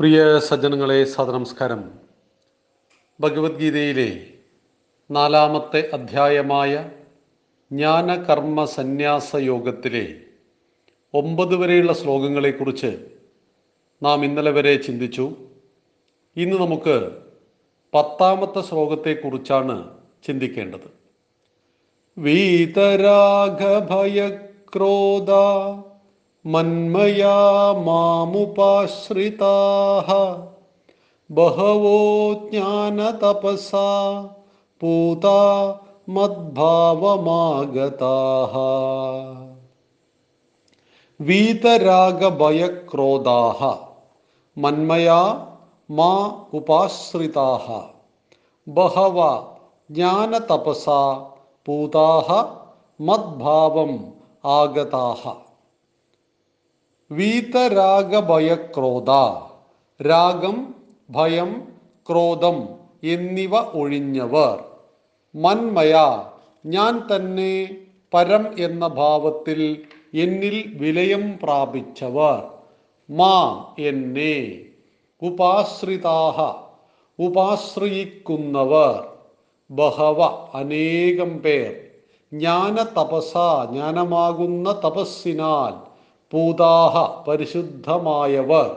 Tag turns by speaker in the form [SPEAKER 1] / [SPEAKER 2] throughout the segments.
[SPEAKER 1] പ്രിയ സജ്ജനങ്ങളെ സദനമസ്കാരം. ഭഗവത്ഗീതയിലെ നാലാമത്തെ അധ്യായമായ ജ്ഞാനകർമ്മ സന്യാസ യോഗത്തിലെ ഒമ്പത് വരെയുള്ള ശ്ലോകങ്ങളെക്കുറിച്ച് നാം ഇന്നലെ വരെ ചിന്തിച്ചു. ഇന്ന് നമുക്ക് പത്താമത്തെ ശ്ലോകത്തെക്കുറിച്ചാണ് ചിന്തിക്കേണ്ടത്. വീതരാഗഭയക്രോധ മന്മയാ മാമുപാശ്രിതാः ബഹവോ ജ്ഞാനതപസാ പൂതാ മദ്ഭാവമാഗതാः വീതരാഗഭയക്രോധാः മന്മയാ മാ ഉപാശ്രിതാः ബഹവ ജ്ഞാനതപസാ പൂതാः മദ്ഭാവം ആഗതാः വീതരാഗഭയക്രോധ രാഗം ഭയം ക്രോധം എന്നിവ ഒഴിഞ്ഞവർ. മന്മയ ഞാൻ തന്നെ പരം എന്ന ഭാവത്തിൽ എന്നിൽ വിലയം പ്രാപിച്ചവർ. മാ എന്നെ ഉപാശ്രിതാഹ ഉപാശ്രയിക്കുന്നവർ. ബഹവ അനേകം പേർ ജ്ഞാന തപസ ജ്ഞാനമാകുന്ന തപസ്സിനാൽ പൂതാഹ പരിശുദ്ധമായവർ.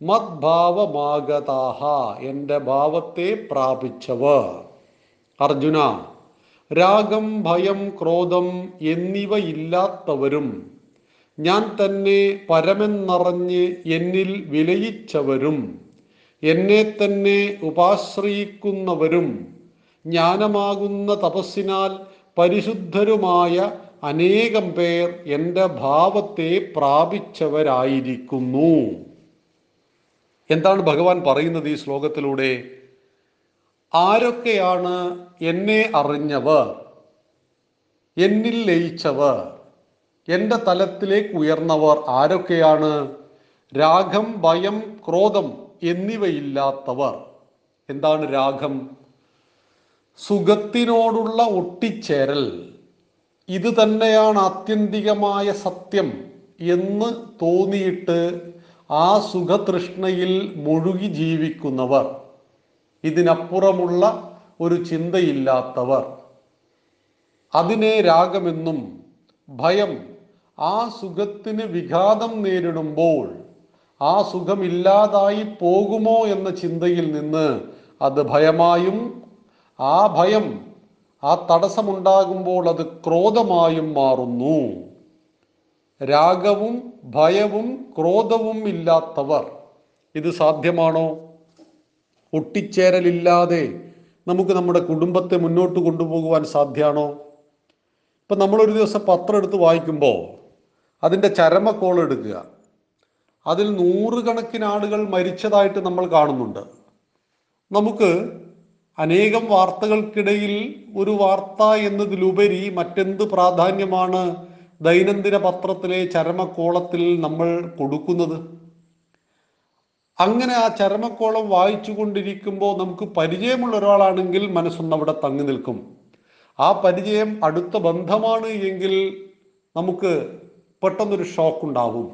[SPEAKER 1] മദ്ഭാവമാഗതാഹ എന്റെ ഭാവത്തെ പ്രാപിച്ചവർ. അർജുന രാഗം ഭയം ക്രോധം എന്നിവയില്ലാത്തവരും ഞാൻ തന്നെ പരമെന്നറിഞ്ഞ് എന്നിൽ വിലയിച്ചവരും എന്നെ തന്നെ ഉപാശ്രയിക്കുന്നവരും ജ്ഞാനമാകുന്ന തപസ്സിനാൽ പരിശുദ്ധരുമായ അനേകം പേർ എന്റെ ഭാവത്തെ പ്രാപിച്ചവരായിരിക്കുന്നു. എന്താണ് ഭഗവാൻ പറയുന്നത് ഈ ശ്ലോകത്തിലൂടെ? ആരൊക്കെയാണ് എന്നെ അറിഞ്ഞവർ? എന്നിൽ ലയിച്ചവർ? എന്റെ തലത്തിലേക്ക് ഉയർന്നവർ ആരൊക്കെയാണ്? രാഗം ഭയം ക്രോധം എന്നിവയില്ലാത്തവർ. എന്താണ് രാഗം? സുഖത്തിനോടുള്ള ഒട്ടിച്ചേരൽ. ഇത് തന്നെയാണ് ആത്യന്തികമായ സത്യം എന്ന് തോന്നിയിട്ട് ആ സുഖതൃഷ്ണയിൽ മുഴുകി ജീവിക്കുന്നവർ ഇതിനപ്പുറമുള്ള ഒരു ചിന്തയില്ലാത്തവർ. അതിനെ രാഗമെന്നും ഭയം ആ സുഖത്തിന് വിഘാതം നേരിടുമ്പോൾ ആ സുഖമില്ലാതായി പോകുമോ എന്ന ചിന്തയിൽ നിന്ന് അത് ഭയമായും ആ ഭയം ആ തടസ്സമുണ്ടാകുമ്പോൾ അത് ക്രോധമായും മാറുന്നു. രാഗവും ഭയവും ക്രോധവും ഇല്ലാത്തവർ ഇത് സാധ്യമാണോ? ഒട്ടിച്ചേരലില്ലാതെ നമുക്ക് നമ്മുടെ കുടുംബത്തെ മുന്നോട്ട് കൊണ്ടുപോകുവാൻ സാധ്യമാണോ? ഇപ്പം നമ്മളൊരു ദിവസം പത്രം എടുത്ത് വായിക്കുമ്പോൾ അതിന്റെ ചരമക്കോൾ എടുക്കുക. അതിൽ നൂറുകണക്കിന് ആളുകൾ മരിച്ചതായിട്ട് നമ്മൾ കാണുന്നുണ്ട്. നമുക്ക് അനേകം വാർത്തകൾക്കിടയിൽ ഒരു വാർത്ത എന്നതിലുപരി മറ്റെന്ത് പ്രാധാന്യമാണ് ദൈനംദിന പത്രത്തിലെ ചരമക്കോളത്തിൽ നമ്മൾ കൊടുക്കുന്നത്? അങ്ങനെ ആ ചരമക്കോളം വായിച്ചു കൊണ്ടിരിക്കുമ്പോൾ നമുക്ക് പരിചയമുള്ള ഒരാളാണെങ്കിൽ മനസ്സൊന്ന് അവിടെ തങ്ങി നിൽക്കും. ആ പരിചയം അടുത്ത ബന്ധമാണ് എങ്കിൽ നമുക്ക് പെട്ടെന്നൊരു ഷോക്ക് ഉണ്ടാവും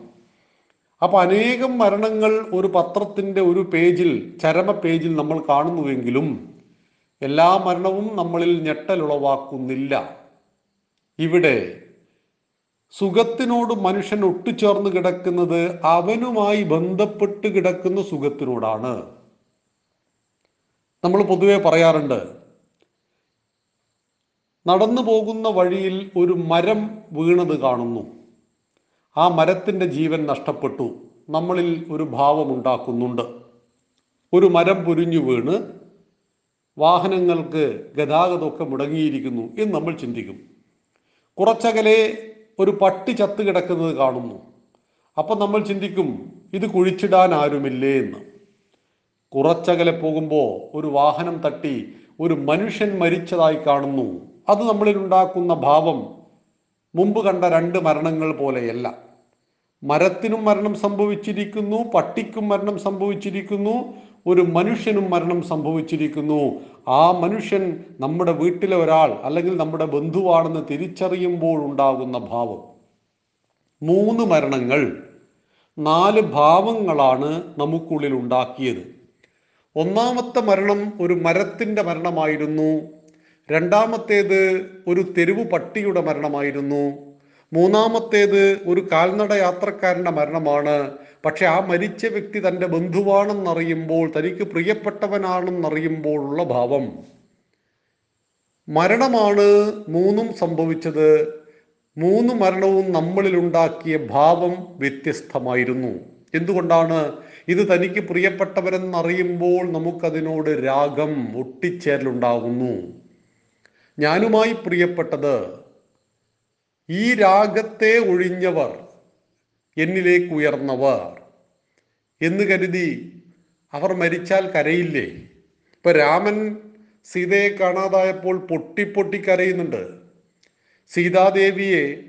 [SPEAKER 1] അപ്പൊ അനേകം മരണങ്ങൾ ഒരു പത്രത്തിന്റെ ഒരു പേജിൽ ചരമ പേജിൽ നമ്മൾ കാണുന്നുവെങ്കിലും എല്ലാ മരണവും നമ്മളിൽ ഞെട്ടലുളവാക്കുന്നില്ല. ഇവിടെ സുഖത്തിനോട് മനുഷ്യൻ ഒട്ടുചേർന്ന് കിടക്കുന്നത് അവനുമായി ബന്ധപ്പെട്ട് കിടക്കുന്ന സുഖത്തിനോടാണ്. നമ്മൾ പൊതുവെ പറയാറുണ്ട് നടന്നു പോകുന്ന വഴിയിൽ ഒരു മരം വീണത് കാണുന്നു. ആ മരത്തിന്റെ ജീവൻ നഷ്ടപ്പെട്ടു. നമ്മളിൽ ഒരു ഭാവമുണ്ടാക്കുന്നുണ്ട്. ഒരു മരം പൊരിഞ്ഞു വീണ് വാഹനങ്ങൾക്ക് ഗതാഗതമൊക്കെ മുടങ്ങിയിരിക്കുന്നു എന്ന് നമ്മൾ ചിന്തിക്കും. കുറച്ചകലെ ഒരു പട്ടി ചത്ത് കിടക്കുന്നത് കാണുന്നു. അപ്പം നമ്മൾ ചിന്തിക്കും ഇത് കുഴിച്ചിടാൻ ആരുമില്ലേ എന്ന്. കുറച്ചകലെ പോകുമ്പോൾ ഒരു വാഹനം തട്ടി ഒരു മനുഷ്യൻ മരിച്ചതായി കാണുന്നു. അത് നമ്മളിൽ ഉണ്ടാക്കുന്ന ഭാവം മുമ്പ് കണ്ട രണ്ട് മരണങ്ങൾ പോലെയല്ല. മരത്തിനും മരണം സംഭവിച്ചിരിക്കുന്നു പട്ടിക്കും മരണം സംഭവിച്ചിരിക്കുന്നു ഒരു മനുഷ്യനും മരണം സംഭവിച്ചിരിക്കുന്നു. ആ മനുഷ്യൻ നമ്മുടെ വീട്ടിലെ ഒരാൾ അല്ലെങ്കിൽ നമ്മുടെ ബന്ധുവാണെന്ന് തിരിച്ചറിയുമ്പോൾ ഉണ്ടാകുന്ന ഭാവം. മൂന്ന് മരണങ്ങൾ നാല് ഭാവങ്ങളാണ് നമുക്കുള്ളിൽ ഉണ്ടാക്കിയത്. ഒന്നാമത്തെ മരണം ഒരു മരത്തിന്റെ മരണമായിരുന്നു. രണ്ടാമത്തേത് ഒരു തെരുവ് പട്ടിയുടെ മരണമായിരുന്നു. മൂന്നാമത്തേത് ഒരു കാൽനട യാത്രക്കാരന്റെ മരണമാണ്. പക്ഷെ ആ മരിച്ച വ്യക്തി തന്റെ ബന്ധുവാണെന്നറിയുമ്പോൾ തനിക്ക് പ്രിയപ്പെട്ടവനാണെന്നറിയുമ്പോഴുള്ള ഭാവം. മരണമാണ് മൂന്നും സംഭവിച്ചത്. മൂന്ന് മരണവും നമ്മളിൽ ഉണ്ടാക്കിയ ഭാവം വ്യത്യസ്തമായിരുന്നു. എന്തുകൊണ്ടാണ്? ഇത് തനിക്ക് പ്രിയപ്പെട്ടവരെന്നറിയുമ്പോൾ നമുക്കതിനോട് രാഗം ഒട്ടിച്ചേരലുണ്ടാകുന്നു. ഞാനുമായി പ്രിയപ്പെട്ടത് ഈ രാഗത്തെ ഒഴിഞ്ഞവർ എന്നിലേക്ക് ഉയർന്നവർ. എന്ന് കരുതി അവർ മരിച്ചാൽ കരയില്ലേ? ഇപ്പൊ രാമൻ സീതയെ കാണാതായപ്പോൾ പൊട്ടി പൊട്ടി കരയുന്നുണ്ട്. സീതാദേവിയെ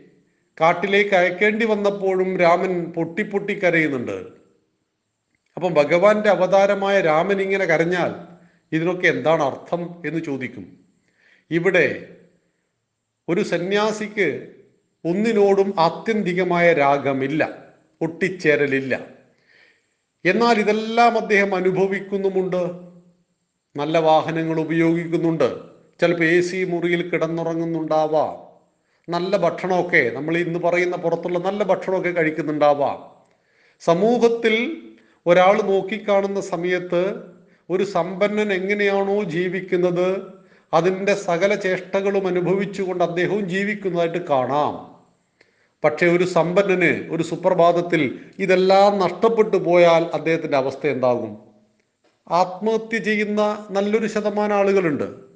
[SPEAKER 1] കാട്ടിലേക്ക് അയക്കേണ്ടി വന്നപ്പോഴും രാമൻ പൊട്ടി പൊട്ടി കരയുന്നുണ്ട്. അപ്പം ഭഗവാന്റെ അവതാരമായ രാമൻ ഇങ്ങനെ കരഞ്ഞാൽ ഇതിനൊക്കെ എന്താണ് അർത്ഥം എന്ന് ചോദിക്കും. ഇവിടെ ഒരു സന്യാസിക്ക് ഒന്നിനോടും ആത്യന്തികമായ രാഗമില്ല ഒട്ടിച്ചേരലില്ല. എന്നാൽ ഇതെല്ലാം അദ്ദേഹം അനുഭവിക്കുന്നുമുണ്ട്. നല്ല വാഹനങ്ങൾ ഉപയോഗിക്കുന്നുണ്ട്. ചിലപ്പോൾ എ സി മുറിയിൽ കിടന്നുറങ്ങുന്നുണ്ടാവാം. നല്ല ഭക്ഷണമൊക്കെ നമ്മൾ ഇന്ന് പറയുന്ന പുറത്തുള്ള നല്ല ഭക്ഷണമൊക്കെ കഴിക്കുന്നുണ്ടാവാം. സമൂഹത്തിൽ ഒരാൾ നോക്കിക്കാണുന്ന സമയത്ത് ഒരു സമ്പന്നൻ എങ്ങനെയാണോ ജീവിക്കുന്നത് അതിന്റെ സകല ചേഷ്ടകളും അനുഭവിച്ചുകൊണ്ട് അദ്ദേഹവും ജീവിക്കുന്നതായിട്ട് കാണാം. പക്ഷേ ഒരു സമ്പന്നന് ഒരു സുപ്രഭാതത്തിൽ ഇതെല്ലാം നഷ്ടപ്പെട്ടു പോയാൽ അദ്ദേഹത്തിന്റെ അവസ്ഥ എന്താകും? ആത്മഹത്യ ചെയ്യുന്ന നല്ലൊരു ശതമാനം ആളുകളുണ്ട്.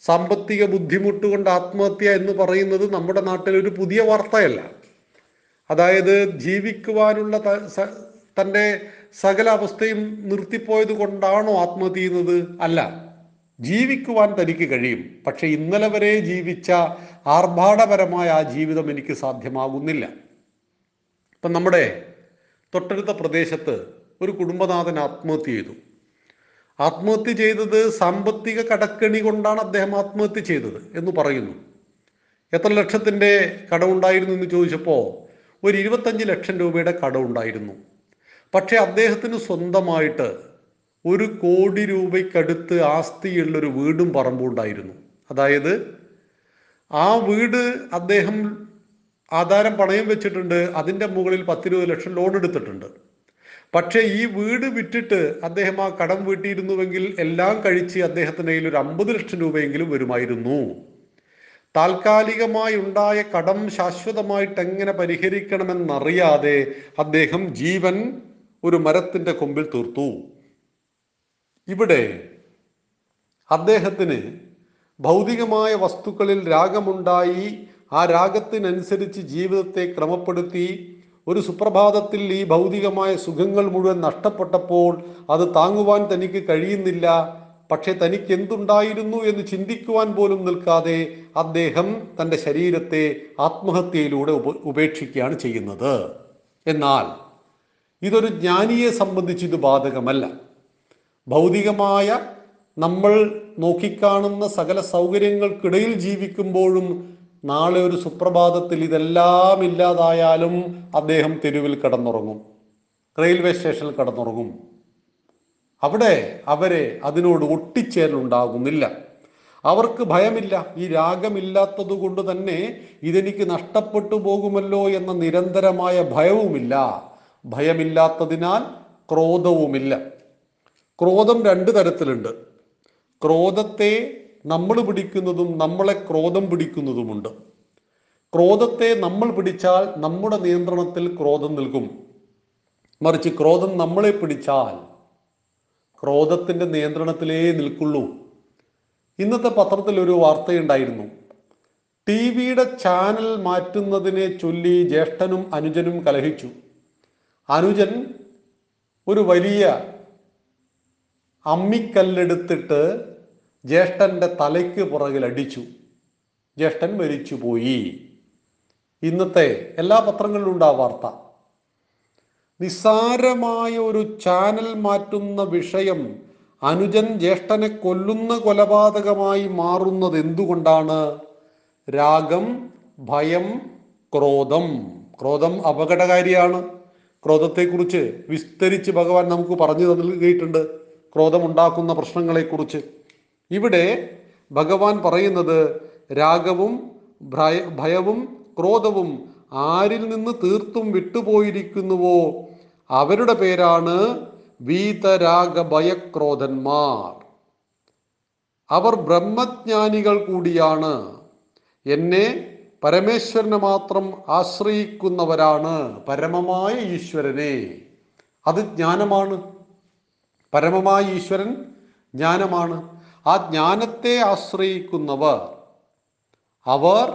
[SPEAKER 1] സാമ്പത്തിക ബുദ്ധിമുട്ട് കൊണ്ട് ആത്മഹത്യ എന്ന് പറയുന്നത് നമ്മുടെ നാട്ടിൽ ഒരു പുതിയ വാർത്തയല്ല. അതായത് ജീവിക്കുവാനുള്ള തന്റെ സകല അവസ്ഥയും നിർത്തിപ്പോയത് കൊണ്ടാണോ ആത്മഹത്യ ചെയ്യുന്നത്? അല്ല. ജീവിക്കുവാൻ തനിക്ക് കഴിയും. പക്ഷെ ഇന്നലെ വരെ ജീവിച്ച ആർഭാടപരമായ ആ ജീവിതം എനിക്ക് സാധ്യമാകുന്നില്ല. ഇപ്പം നമ്മുടെ തൊട്ടടുത്ത പ്രദേശത്ത് ഒരു കുടുംബനാഥൻ ആത്മഹത്യ ചെയ്തു. ആത്മഹത്യ ചെയ്തത് സാമ്പത്തിക കടക്കെണി കൊണ്ടാണ് അദ്ദേഹം ആത്മഹത്യ ചെയ്തത് എന്ന് പറയുന്നു. എത്ര ലക്ഷത്തിന്റെ കടമുണ്ടായിരുന്നു എന്ന് ചോദിച്ചപ്പോൾ ഒരു ഇരുപത്തഞ്ച് ലക്ഷം രൂപയുടെ കടമുണ്ടായിരുന്നു. പക്ഷേ അദ്ദേഹത്തിന് സ്വന്തമായിട്ട് ഒരു കോടി രൂപയ്ക്കടുത്ത് ആസ്തിയുള്ളൊരു വീടും പറമ്പും ഉണ്ടായിരുന്നു അതായത് ആ വീട് അദ്ദേഹം ആധാരം പണയം വെച്ചിട്ടുണ്ട് അതിന്റെ മുകളിൽ പത്തിരുപത് ലക്ഷം ലോൺ എടുത്തിട്ടുണ്ട്. പക്ഷേ ഈ വീട് വിറ്റിട്ട് അദ്ദേഹം ആ കടം വീട്ടിയിരുന്നുവെങ്കിൽ എല്ലാം കഴിച്ച് അദ്ദേഹത്തിന് കയ്യിൽ ഒരു അമ്പത് ലക്ഷം രൂപയെങ്കിലും വരുമായിരുന്നു. താൽക്കാലികമായി ഉണ്ടായ കടം ശാശ്വതമായിട്ട് എങ്ങനെ പരിഹരിക്കണമെന്നറിയാതെ അദ്ദേഹം ജീവൻ ഒരു മരത്തിന്റെ കൊമ്പിൽ തീർത്തു. ഇവിടെ അദ്ദേഹത്തിന് ഭൗതികമായ വസ്തുക്കളിൽ രാഗമുണ്ടായി. ആ രാഗത്തിനനുസരിച്ച് ജീവിതത്തെ ക്രമപ്പെടുത്തി. ഒരു സുപ്രഭാതത്തിൽ ഈ ഭൗതികമായ സുഖങ്ങൾ മുഴുവൻ നഷ്ടപ്പെട്ടപ്പോൾ അത് താങ്ങുവാൻ തനിക്ക് കഴിയുന്നില്ല. പക്ഷെ തനിക്ക് എന്തുണ്ടായിരുന്നു എന്ന് ചിന്തിക്കുവാൻ പോലും നിൽക്കാതെ അദ്ദേഹം തന്റെ ശരീരത്തെ ആത്മഹത്യയിലൂടെ ഉപ ഉപേക്ഷിക്കുകയാണ് ചെയ്യുന്നത്. എന്നാൽ ഇതൊരു ജ്ഞാനിയെ സംബന്ധിച്ച് ഇത് ബാധകമല്ല. ഭൗതികമായ നമ്മൾ നോക്കിക്കാണുന്ന സകല സൗകര്യങ്ങൾക്കിടയിൽ ജീവിക്കുമ്പോഴും നാളെ ഒരു സുപ്രഭാതത്തിൽ ഇതെല്ലാം ഇല്ലാതായാലും അദ്ദേഹം തെരുവിൽ കടന്നുറങ്ങും. റെയിൽവേ സ്റ്റേഷനിൽ കടന്നുറങ്ങും. അവിടെ അവരെ അതിനോട് ഒട്ടിച്ചേരലുണ്ടാകുന്നില്ല. അവർക്ക് ഭയമില്ല. ഈ രാഗമില്ലാത്തത് കൊണ്ട് തന്നെ ഇതെനിക്ക് നഷ്ടപ്പെട്ടു പോകുമല്ലോ എന്ന നിരന്തരമായ ഭയവുമില്ല. ഭയമില്ലാത്തതിനാൽ ക്രോധവുമില്ല. ക്രോധം രണ്ട് തരത്തിലുണ്ട്. ക്രോധത്തെ നമ്മൾ പിടിക്കുന്നതും നമ്മളെ ക്രോധം പിടിക്കുന്നതുമുണ്ട്. ക്രോധത്തെ നമ്മൾ പിടിച്ചാൽ നമ്മുടെ നിയന്ത്രണത്തിൽ ക്രോധം നിൽക്കും. മറിച്ച് ക്രോധം നമ്മളെ പിടിച്ചാൽ ക്രോധത്തിന്റെ നിയന്ത്രണത്തിലേ നിൽക്കുള്ളൂ. ഇന്നത്തെ പത്രത്തിൽ ഒരു വാർത്തയുണ്ടായിരുന്നു. ടി വിയുടെ ചാനൽ മാറ്റുന്നതിനെ ചൊല്ലി ജ്യേഷ്ഠനും അനുജനും കലഹിച്ചു. അനുജൻ ഒരു വലിയ അമ്മിക്കല്ലെടുത്തിട്ട് ജ്യേഷ്ഠന്റെ തലയ്ക്ക് പുറകിൽ അടിച്ചു. ജ്യേഷ്ഠൻ മരിച്ചുപോയി. ഇന്നത്തെ എല്ലാ പത്രങ്ങളിലും ഉണ്ട് ആ വാർത്ത. നിസ്സാരമായ ഒരു ചാനൽ മാറ്റുന്ന വിഷയം അനുജൻ ജ്യേഷ്ഠനെ കൊല്ലുന്ന കൊലപാതകമായി മാറുന്നത് എന്തുകൊണ്ടാണ്? രാഗം ഭയം ക്രോധം. ക്രോധം അപകടകാരിയാണ്. ക്രോധത്തെക്കുറിച്ച് വിസ്തരിച്ച് ഭഗവാൻ നമുക്ക് പറഞ്ഞു നൽകിയിട്ടുണ്ട് ക്രോധമുണ്ടാക്കുന്ന പ്രശ്നങ്ങളെക്കുറിച്ച്. ഇവിടെ ഭഗവാൻ പറയുന്നത് രാഗവും ഭയ- ഭയവും ക്രോധവും ആരിൽ നിന്ന് തീർത്തും വിട്ടുപോയിരിക്കുന്നുവോ? അവരുടെ പേരാണ് വീതരാഗ ഭയക്രോധന്മാർ അവർ ബ്രഹ്മജ്ഞാനികൾ കൂടിയാണ്. എന്നെ പരമേശ്വരനെ മാത്രം ആശ്രയിക്കുന്നവരാണ് പരമമായ ഈശ്വരനെ. അത് ജ്ഞാനമാണ്. പരമമായ ഈശ്വരൻ ജ്ഞാനമാണ്. ആ ജ്ഞാനത്തെ ആശ്രയിക്കുന്നവർ അവർ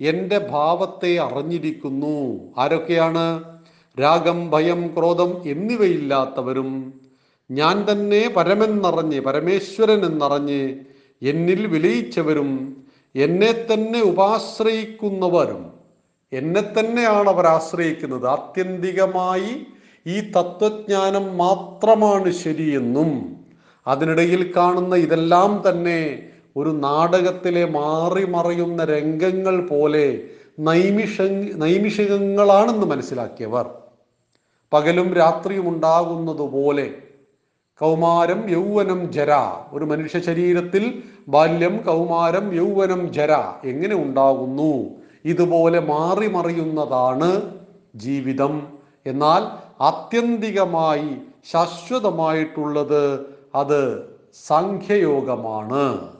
[SPEAKER 1] എന്റെ ഭാവത്തെ അറിഞ്ഞിരിക്കുന്നു. ആരൊക്കെയാണ്? രാഗം ഭയം ക്രോധം എന്നിവയില്ലാത്തവരും ഞാൻ തന്നെ പരമെന്നറിഞ്ഞ് പരമേശ്വരൻ എന്നറിഞ്ഞ് എന്നിൽ വിലയിച്ചവരും എന്നെ തന്നെ ഉപാശ്രയിക്കുന്നവരും. എന്നെ തന്നെയാണ് അവർ ആശ്രയിക്കുന്നത്. ആത്യന്തികമായി ഈ തത്വജ്ഞാനം മാത്രമാണ് ശരിയെന്നും അതിനിടയിൽ കാണുന്ന ഇതെല്ലാം തന്നെ ഒരു നാടകത്തിലെ മാറി മറയുന്ന രംഗങ്ങൾ പോലെ നൈമിഷ നൈമിഷികങ്ങളാണെന്ന് മനസ്സിലാക്കിയവർ. പകലും രാത്രിയും ഉണ്ടാകുന്നതുപോലെ കൗമാരം യൗവനം ജര. ഒരു മനുഷ്യ ശരീരത്തിൽ ബാല്യം കൗമാരം യൗവനം ജര എങ്ങനെ ഉണ്ടാകുന്നു? ഇതുപോലെ മാറി മറിയുന്നതാണ് ജീവിതം. എന്നാൽ ആത്യന്തികമായി ശാശ്വതമായിട്ടുള്ളത് അത് സംഖ്യയോഗമാണ്.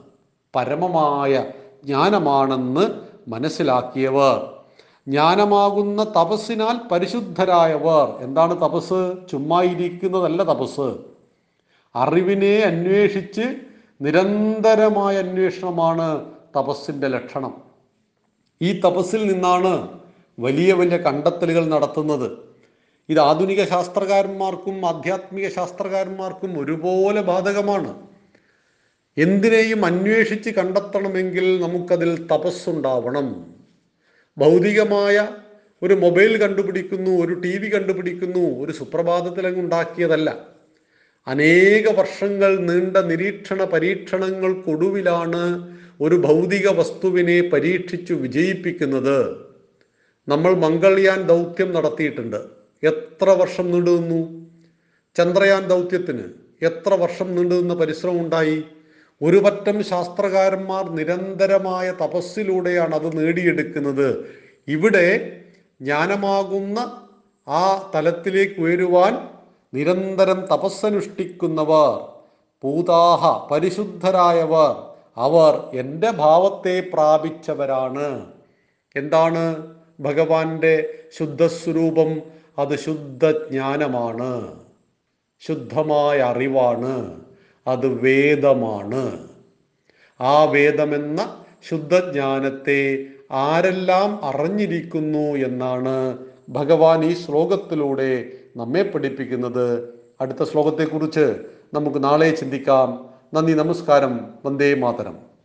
[SPEAKER 1] പരമമായ ജ്ഞാനമാണെന്ന് മനസ്സിലാക്കിയവർ. ജ്ഞാനമാകുന്ന തപസ്സിനാൽ പരിശുദ്ധരായവർ. എന്താണ് തപസ് ചുമ്മാ ഇരിക്കുന്നതല്ല തപസ് അറിവിനെ അന്വേഷിച്ച് നിരന്തരമായ അന്വേഷണമാണ് തപസ്സിന്റെ ലക്ഷണം. ഈ തപസ്സിൽ നിന്നാണ് വലിയ വലിയ കണ്ടെത്തലുകൾ നടത്തുന്നത്. ഇത് ആധുനിക ശാസ്ത്രകാരന്മാർക്കും ആധ്യാത്മിക ശാസ്ത്രകാരന്മാർക്കും ഒരുപോലെ ബാധകമാണ്. എന്തിനേയും അന്വേഷിച്ച് കണ്ടെത്തണമെങ്കിൽ നമുക്കതിൽ തപസ്സുണ്ടാവണം. ഭൗതികമായ ഒരു മൊബൈൽ കണ്ടുപിടിക്കുന്നു ഒരു ടി വി കണ്ടുപിടിക്കുന്നു ഒരു സുപ്രഭാതത്തിലങ്ങ് ഉണ്ടാക്കിയതല്ല. അനേക വർഷങ്ങൾ നീണ്ട നിരീക്ഷണ പരീക്ഷണങ്ങൾക്കൊടുവിലാണ് ഒരു ഭൗതിക വസ്തുവിനെ പരീക്ഷിച്ചു വിജയിപ്പിക്കുന്നത്. നമ്മൾ മംഗൾയാൻ ദൗത്യം നടത്തിയിട്ടുണ്ട്. എത്ര വർഷം നീണ്ടുനിന്നു ചന്ദ്രയാൻ ദൗത്യത്തിന് എത്ര വർഷം നീണ്ടുനിന്ന പരിശ്രമം ഉണ്ടായി ഒരു പറ്റം ശാസ്ത്രകാരന്മാർ നിരന്തരമായ തപസ്സിലൂടെയാണ് അത് നേടിയെടുക്കുന്നത്. ഇവിടെ ജ്ഞാനമാകുന്ന ആ തലത്തിലേക്ക് ഉയരുവാൻ നിരന്തരം തപസ്സനുഷ്ഠിക്കുന്നവർ പൂതാഹ പരിശുദ്ധരായവർ അവർ എന്റെ ഭാവത്തെ പ്രാപിച്ചവരാണ്. എന്താണ് ഭഗവാന്റെ ശുദ്ധസ്വരൂപം? അത് ശുദ്ധജ്ഞാനമാണ്. ശുദ്ധമായ അറിവാണ് അത് വേദമാണ്. ആ വേദമെന്ന ശുദ്ധജ്ഞാനത്തെ ആരെല്ലാം അറിഞ്ഞിരിക്കുന്നു എന്നാണ് ഭഗവാൻ ഈ ശ്ലോകത്തിലൂടെ നമ്മെ പഠിപ്പിക്കുന്നത്. അടുത്ത ശ്ലോകത്തെക്കുറിച്ച് നമുക്ക് നാളെ ചിന്തിക്കാം. നന്ദി നമസ്കാരം. വന്ദേ മാതരം.